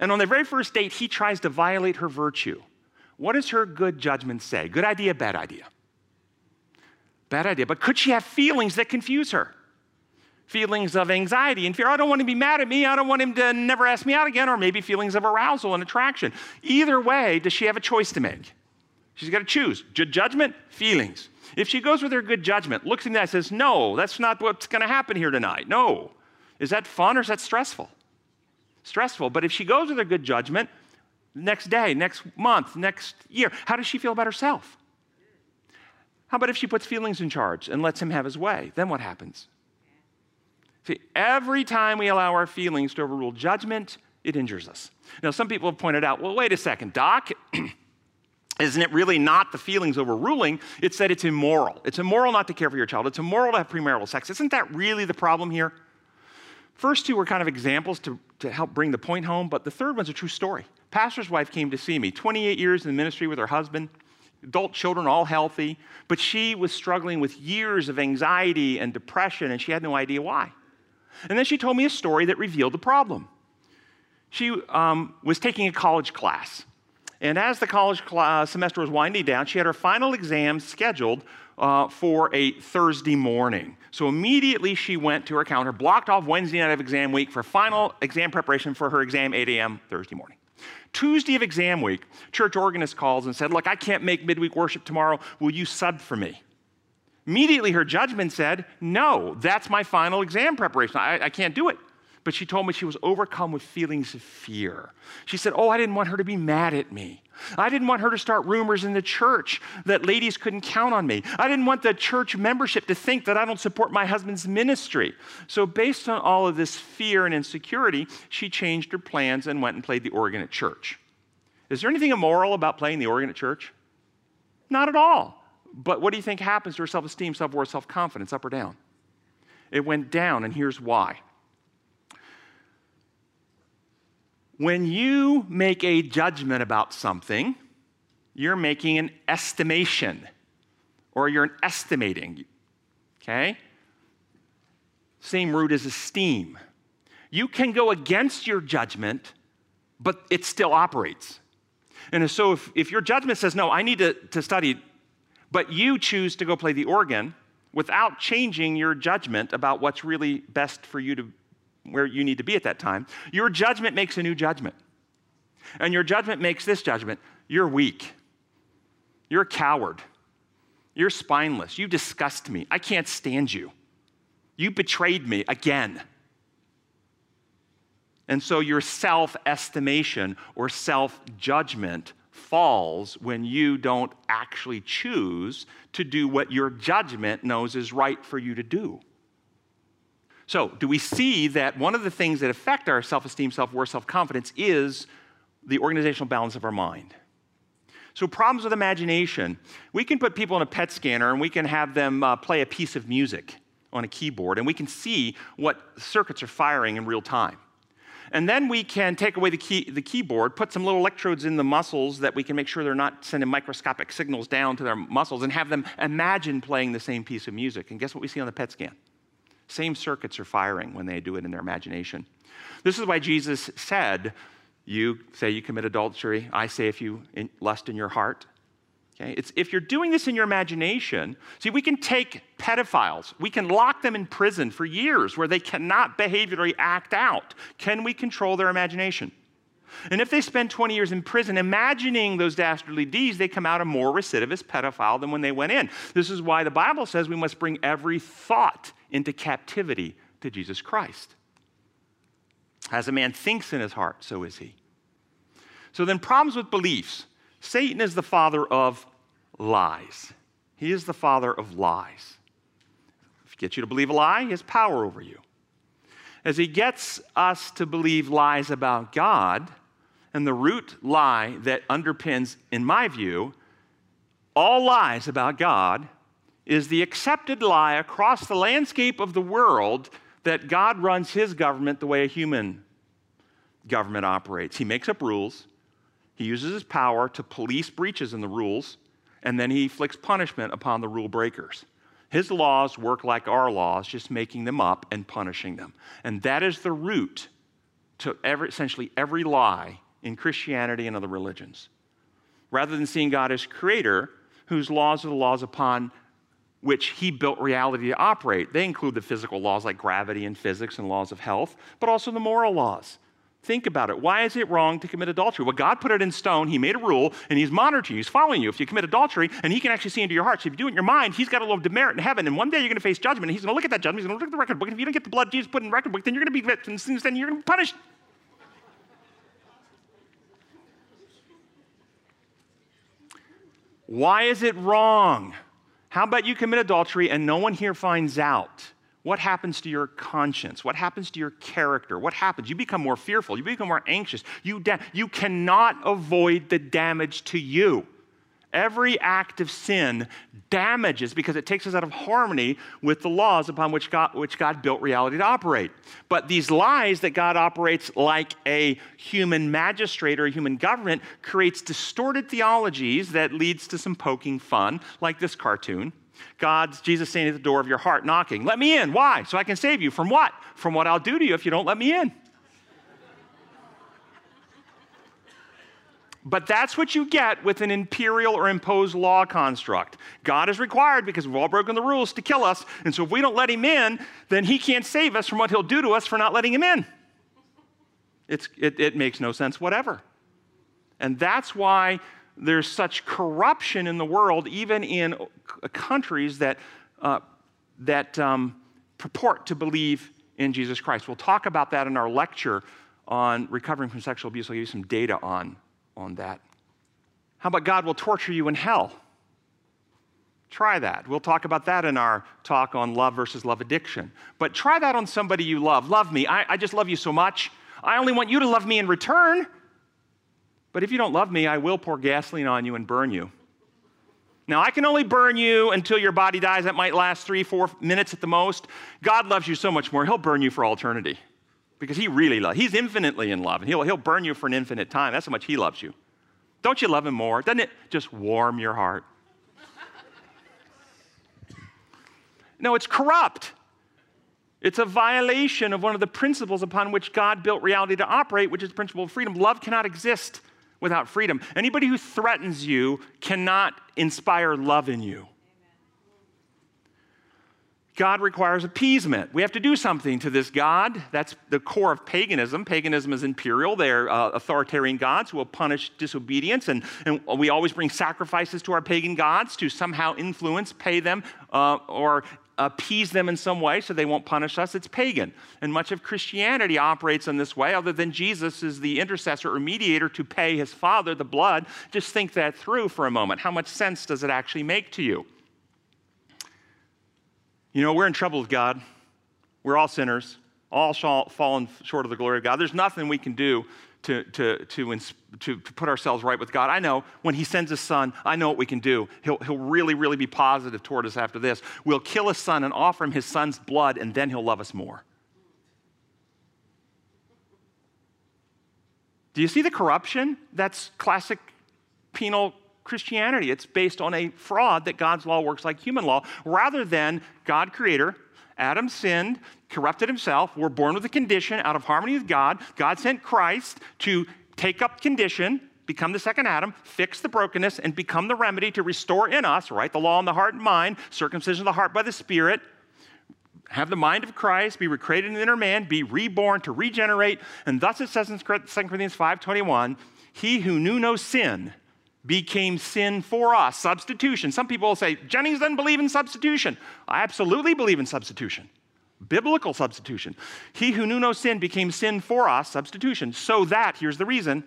And on their very first date, he tries to violate her virtue. What does her good judgment say? Good idea, bad idea? Bad idea. But could she have feelings that confuse her? Feelings of anxiety and fear. I don't want him to be mad at me. I don't want him to never ask me out again, or maybe feelings of arousal and attraction. Either way, does she have a choice to make? She's got to choose judgment, feelings. If she goes with her good judgment, looks at that and says, No, that's not what's going to happen here tonight. No. Is that fun or is that stressful? Stressful. But if she goes with her good judgment, next day, next month, next year. How does she feel about herself? How about if she puts feelings in charge and lets him have his way? Then what happens? See, every time we allow our feelings to overrule judgment, it injures us. Now, some people have pointed out, well, wait a second, Doc. [clears throat] Isn't it really not the feelings overruling? It's that it's immoral. It's immoral not to care for your child. It's immoral to have premarital sex. Isn't that really the problem here? First two were kind of examples to, to help bring the point home, but the third one's a true story. Pastor's wife came to see me, 28 years in the ministry with her husband, adult children, all healthy, but she was struggling with years of anxiety and depression, and she had no idea why. And then she told me a story that revealed the problem. She um, was taking a college class, and as the college class semester was winding down, she had her final exam scheduled uh, for a Thursday morning. So immediately she went to her calendar, blocked off Wednesday night of exam week for final exam preparation for her exam 8 a.m. Thursday morning. Tuesday of exam week, church organist calls and said, Look, I can't make midweek worship tomorrow. Will you sub for me? Immediately her judgment said, No, that's my final exam preparation. I, I can't do it but she told me she was overcome with feelings of fear. She said, Oh, I didn't want her to be mad at me. I didn't want her to start rumors in the church that ladies couldn't count on me. I didn't want the church membership to think that I don't support my husband's ministry. So, based on all of this fear and insecurity, she changed her plans and went and played the organ at church. Is there anything immoral about playing the organ at church? Not at all. But what do you think happens to her self esteem, self worth, self confidence, up or down? It went down, and here's why. When you make a judgment about something, you're making an estimation or you're estimating. Okay? Same root as esteem. You can go against your judgment, but it still operates. And so if, if your judgment says, no, I need to, to study, but you choose to go play the organ without changing your judgment about what's really best for you to where you need to be at that time, your judgment makes a new judgment. And your judgment makes this judgment you're weak. You're a coward. You're spineless. You disgust me. I can't stand you. You betrayed me again. And so your self estimation or self judgment falls when you don't actually choose to do what your judgment knows is right for you to do. So, do we see that one of the things that affect our self esteem, self worth, self confidence is the organizational balance of our mind? So, problems with imagination. We can put people in a PET scanner and we can have them uh, play a piece of music on a keyboard, and we can see what circuits are firing in real time. And then we can take away the, key, the keyboard, put some little electrodes in the muscles that we can make sure they're not sending microscopic signals down to their muscles, and have them imagine playing the same piece of music. And guess what we see on the PET scan? Same circuits are firing when they do it in their imagination. This is why Jesus said, You say you commit adultery, I say if you lust in your heart. Okay? It's if you're doing this in your imagination, see, we can take pedophiles, we can lock them in prison for years where they cannot behaviorally act out. Can we control their imagination? And if they spend 20 years in prison imagining those dastardly deeds, they come out a more recidivist pedophile than when they went in. This is why the Bible says we must bring every thought into captivity to Jesus Christ. As a man thinks in his heart, so is he. So then, problems with beliefs. Satan is the father of lies. He is the father of lies. If he gets you to believe a lie, he has power over you. As he gets us to believe lies about God, and the root lie that underpins, in my view, all lies about God is the accepted lie across the landscape of the world that God runs his government the way a human government operates. He makes up rules, he uses his power to police breaches in the rules, and then he inflicts punishment upon the rule breakers. His laws work like our laws, just making them up and punishing them. And that is the root to every, essentially every lie in Christianity and other religions. Rather than seeing God as creator, whose laws are the laws upon which he built reality to operate. They include the physical laws like gravity and physics and laws of health, but also the moral laws. Think about it. Why is it wrong to commit adultery? Well, God put it in stone. He made a rule, and He's monitoring. He's following you. If you commit adultery, and He can actually see into your heart. So if you do it in your mind, He's got a little demerit in heaven. And one day you're going to face judgment. And he's going to look at that judgment. He's going to look at the record book. And if you don't get the blood Jesus put in the record book, then you're going to be whipped, and then you're going to be punished. Why is it wrong? How about you commit adultery and no one here finds out? What happens to your conscience? What happens to your character? What happens? You become more fearful. You become more anxious. You, da- you cannot avoid the damage to you. Every act of sin damages because it takes us out of harmony with the laws upon which God, which God built reality to operate. But these lies that God operates like a human magistrate or a human government creates distorted theologies that leads to some poking fun, like this cartoon. God's Jesus standing at the door of your heart knocking. Let me in. Why? So I can save you. From what? From what I'll do to you if you don't let me in. But that's what you get with an imperial or imposed law construct. God is required, because we've all broken the rules, to kill us. And so if we don't let him in, then he can't save us from what he'll do to us for not letting him in. It, it makes no sense whatever. And that's why there's such corruption in the world, even in countries that, uh, that um, purport to believe in Jesus Christ. We'll talk about that in our lecture on recovering from sexual abuse. I'll give you some data on on that. How about God will torture you in hell? Try that. We'll talk about that in our talk on love versus love addiction. But try that on somebody you love. Love me. I, I just love you so much. I only want you to love me in return. But if you don't love me, I will pour gasoline on you and burn you. Now, I can only burn you until your body dies. That might last three, four minutes at the most. God loves you so much more, He'll burn you for eternity because he really loves he's infinitely in love and he'll, he'll burn you for an infinite time. That's how much he loves you. Don't you love him more? Doesn't it just warm your heart? No it's corrupt. It's a violation of one of the principles upon which god built reality to operate which is the principle of freedom. Love cannot exist without freedom anybody who threatens you cannot inspire love in you God requires appeasement. We have to do something to this God. That's the core of paganism. Paganism is imperial. They're uh, authoritarian gods who will punish disobedience. And, and we always bring sacrifices to our pagan gods to somehow influence, pay them, uh, or appease them in some way so they won't punish us. It's pagan. And much of Christianity operates in this way, other than Jesus is the intercessor or mediator to pay his Father the blood. Just think that through for a moment. How much sense does it actually make to you? You know, we're in trouble with God. We're all sinners, all fallen short of the glory of God. There's nothing we can do to, to, to, to, put ourselves right with God. I know when He sends His Son, I know what we can do. He'll, he'll really, really be positive toward us after this. We'll kill His Son and offer Him His Son's blood, and then He'll love us more. Do you see the corruption? That's classic penal Christianity. It's based on a fraud that God's law works like human law, rather than God creator. Adam sinned, corrupted himself. We're born with a condition out of harmony with God. God sent Christ to take up condition, become the second Adam, fix the brokenness, and become the remedy to restore in us, right? The law in the heart and mind, circumcision of the heart by the Spirit, have the mind of Christ, be recreated in the inner man, be reborn to regenerate. And thus it says in 2 Corinthians 5:21, he who knew no sin became sin for us. Substitution. Some people will say, Jennings doesn't believe in substitution. I absolutely believe in substitution. Biblical substitution. He who knew no sin became sin for us, substitution, so that, here's the reason,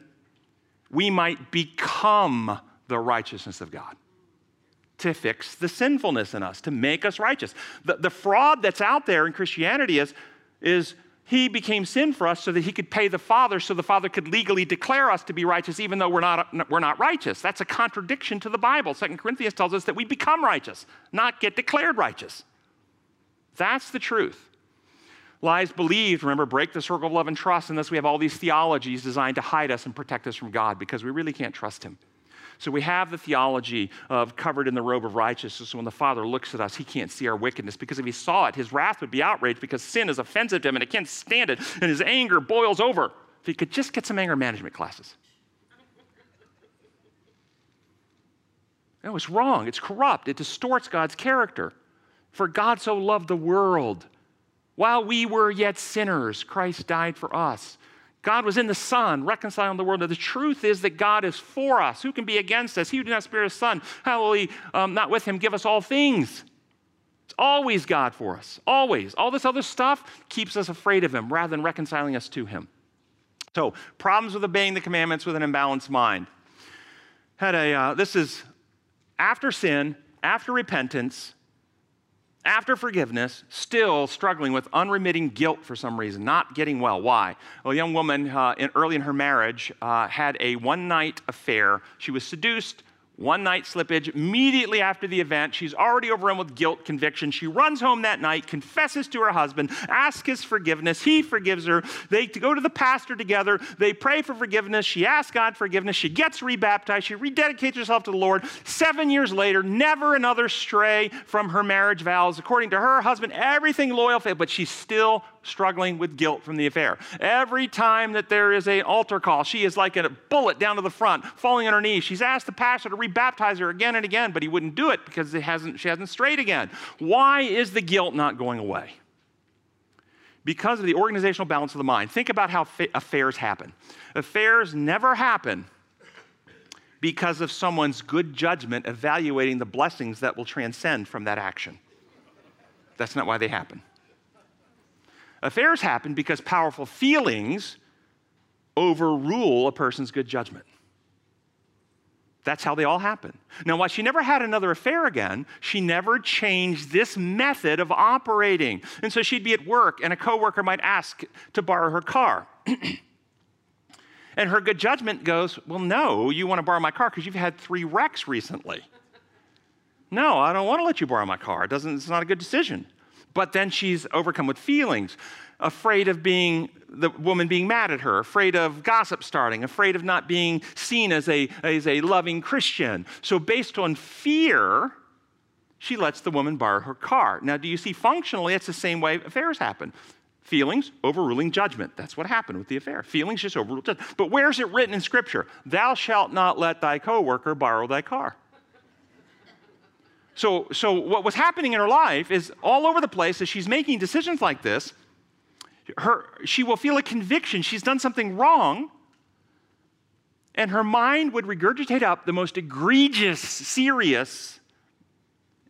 we might become the righteousness of God. To fix the sinfulness in us, to make us righteous. The, the fraud that's out there in Christianity is, is he became sin for us so that he could pay the Father so the Father could legally declare us to be righteous even though we're not, we're not righteous. That's a contradiction to the Bible. Second Corinthians tells us that we become righteous, not get declared righteous. That's the truth. Lies believed, remember, break the circle of love and trust, and thus we have all these theologies designed to hide us and protect us from God because we really can't trust him. So we have the theology of covered in the robe of righteousness. When the Father looks at us, he can't see our wickedness because if he saw it, his wrath would be outraged because sin is offensive to him and he can't stand it, and his anger boils over. If he could just get some anger management classes. No, it's wrong. It's corrupt. It distorts God's character. For God so loved the world. While we were yet sinners, Christ died for us. God was in the Son, reconciling the world. the truth is that God is for us. Who can be against us? He who did not spare his Son, how will he um, not with him give us all things? It's always God for us, always. All this other stuff keeps us afraid of him rather than reconciling us to him. So, problems with obeying the commandments with an imbalanced mind. Had a, uh, this is after sin, after repentance, after forgiveness, still struggling with unremitting guilt for some reason, not getting well. Why? Well, a young woman uh, in, early in her marriage uh, had a one night affair. She was seduced one night slippage. Immediately after the event, she's already overrun with guilt, conviction. She runs home that night, confesses to her husband, asks his forgiveness. He forgives her. They go to the pastor together. They pray for forgiveness. She asks God forgiveness. She gets rebaptized. She rededicates herself to the Lord. Seven years later, never another stray from her marriage vows. According to her husband, everything loyal, but she's still struggling with guilt from the affair. Every time that there is an altar call, she is like a bullet down to the front, falling on her knees. She's asked the pastor to rebaptize her again and again, but he wouldn't do it because it hasn't, she hasn't strayed again. Why is the guilt not going away? Because of the organizational balance of the mind. Think about how fa- affairs happen. Affairs never happen because of someone's good judgment evaluating the blessings that will transcend from that action. That's not why they happen. Affairs happen because powerful feelings overrule a person's good judgment. That's how they all happen. Now, while she never had another affair again, she never changed this method of operating. And so she'd be at work, and a coworker might ask to borrow her car. [clears throat] and her good judgment goes, Well, no, you want to borrow my car because you've had three wrecks recently. no, I don't want to let you borrow my car. It doesn't, it's not a good decision. But then she's overcome with feelings, afraid of being the woman being mad at her, afraid of gossip starting, afraid of not being seen as a, as a loving Christian. So, based on fear, she lets the woman borrow her car. Now, do you see functionally it's the same way affairs happen? Feelings overruling judgment. That's what happened with the affair. Feelings just overrule judgment. But where's it written in Scripture? Thou shalt not let thy coworker borrow thy car. So, so what was happening in her life is all over the place as she's making decisions like this, her, she will feel a conviction she's done something wrong, and her mind would regurgitate up the most egregious, serious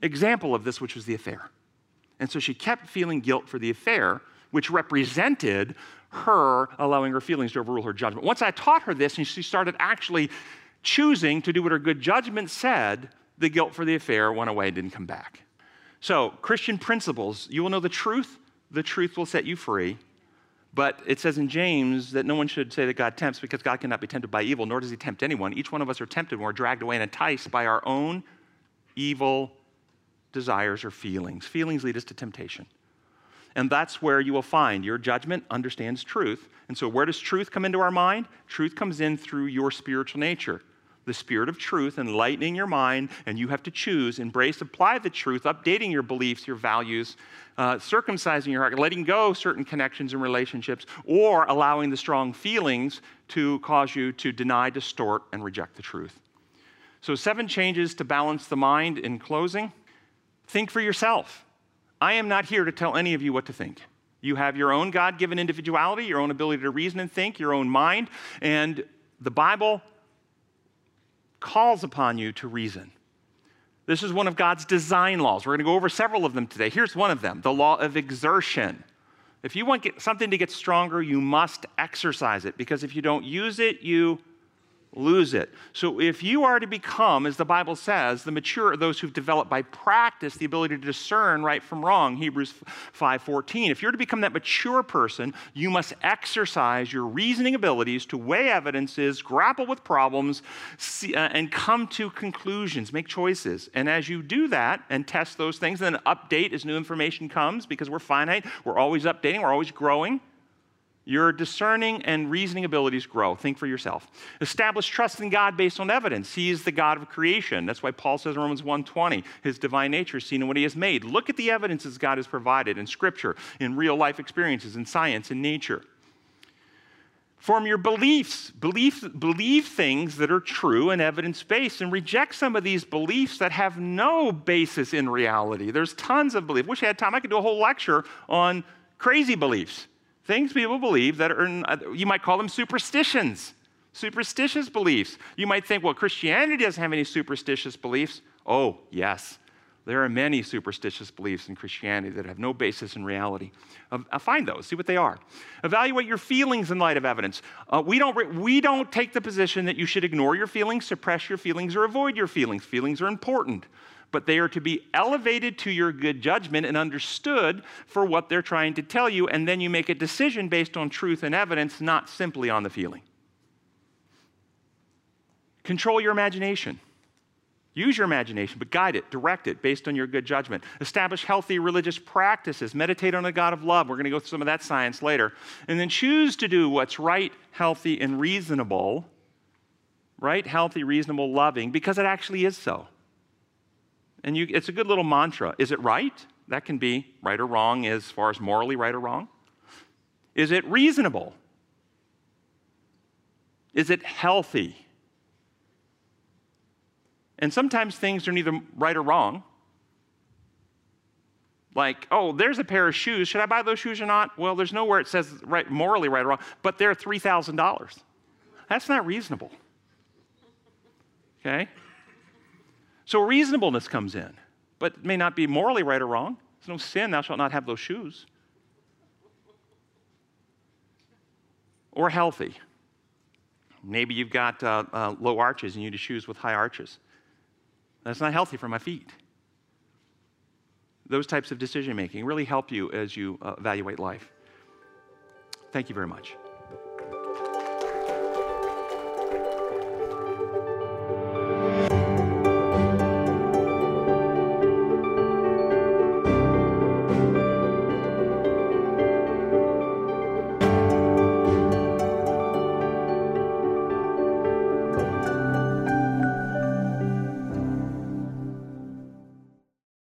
example of this, which was the affair. And so she kept feeling guilt for the affair, which represented her allowing her feelings to overrule her judgment. Once I taught her this and she started actually choosing to do what her good judgment said, the guilt for the affair went away and didn't come back. So, Christian principles you will know the truth, the truth will set you free. But it says in James that no one should say that God tempts because God cannot be tempted by evil, nor does he tempt anyone. Each one of us are tempted when we're dragged away and enticed by our own evil desires or feelings. Feelings lead us to temptation. And that's where you will find your judgment understands truth. And so, where does truth come into our mind? Truth comes in through your spiritual nature the Spirit of truth, enlightening your mind, and you have to choose, embrace, apply the truth, updating your beliefs, your values, uh, circumcising your heart, letting go certain connections and relationships, or allowing the strong feelings to cause you to deny, distort, and reject the truth. So, seven changes to balance the mind in closing. Think for yourself. I am not here to tell any of you what to think. You have your own God given individuality, your own ability to reason and think, your own mind, and the Bible calls upon you to reason. This is one of God's design laws. We're going to go over several of them today. Here's one of them the law of exertion. If you want something to get stronger, you must exercise it because if you don't use it, you lose it. So if you are to become, as the Bible says, the mature, those who've developed by practice the ability to discern right from wrong, Hebrews 5:14. If you're to become that mature person, you must exercise your reasoning abilities to weigh evidences, grapple with problems, see, uh, and come to conclusions, make choices. And as you do that and test those things, then update as new information comes because we're finite, we're always updating, we're always growing. Your discerning and reasoning abilities grow. Think for yourself. Establish trust in God based on evidence. He is the God of creation. That's why Paul says in Romans 1:20, his divine nature is seen in what he has made. Look at the evidences God has provided in scripture, in real life experiences, in science, in nature. Form your beliefs. Belief, believe things that are true and evidence based and reject some of these beliefs that have no basis in reality. There's tons of belief. Wish I had time. I could do a whole lecture on crazy beliefs things people believe that are, you might call them superstitions, superstitious beliefs. You might think, well, Christianity doesn't have any superstitious beliefs. Oh, yes. There are many superstitious beliefs in Christianity that have no basis in reality. Uh, find those, see what they are. Evaluate your feelings in light of evidence. Uh, we, don't re- we don't take the position that you should ignore your feelings, suppress your feelings, or avoid your feelings. Feelings are important, but they are to be elevated to your good judgment and understood for what they're trying to tell you, and then you make a decision based on truth and evidence, not simply on the feeling. Control your imagination. Use your imagination, but guide it, direct it based on your good judgment. Establish healthy religious practices. Meditate on a God of love. We're going to go through some of that science later. And then choose to do what's right, healthy, and reasonable. Right, healthy, reasonable, loving, because it actually is so. And you, it's a good little mantra. Is it right? That can be right or wrong as far as morally right or wrong. Is it reasonable? Is it healthy? And sometimes things are neither right or wrong. Like, oh, there's a pair of shoes. Should I buy those shoes or not? Well, there's nowhere it says right, morally right or wrong, but they're $3,000. That's not reasonable. Okay? So reasonableness comes in, but it may not be morally right or wrong. It's no sin, thou shalt not have those shoes. Or healthy. Maybe you've got uh, uh, low arches and you need shoes with high arches. That's not healthy for my feet. Those types of decision making really help you as you uh, evaluate life. Thank you very much.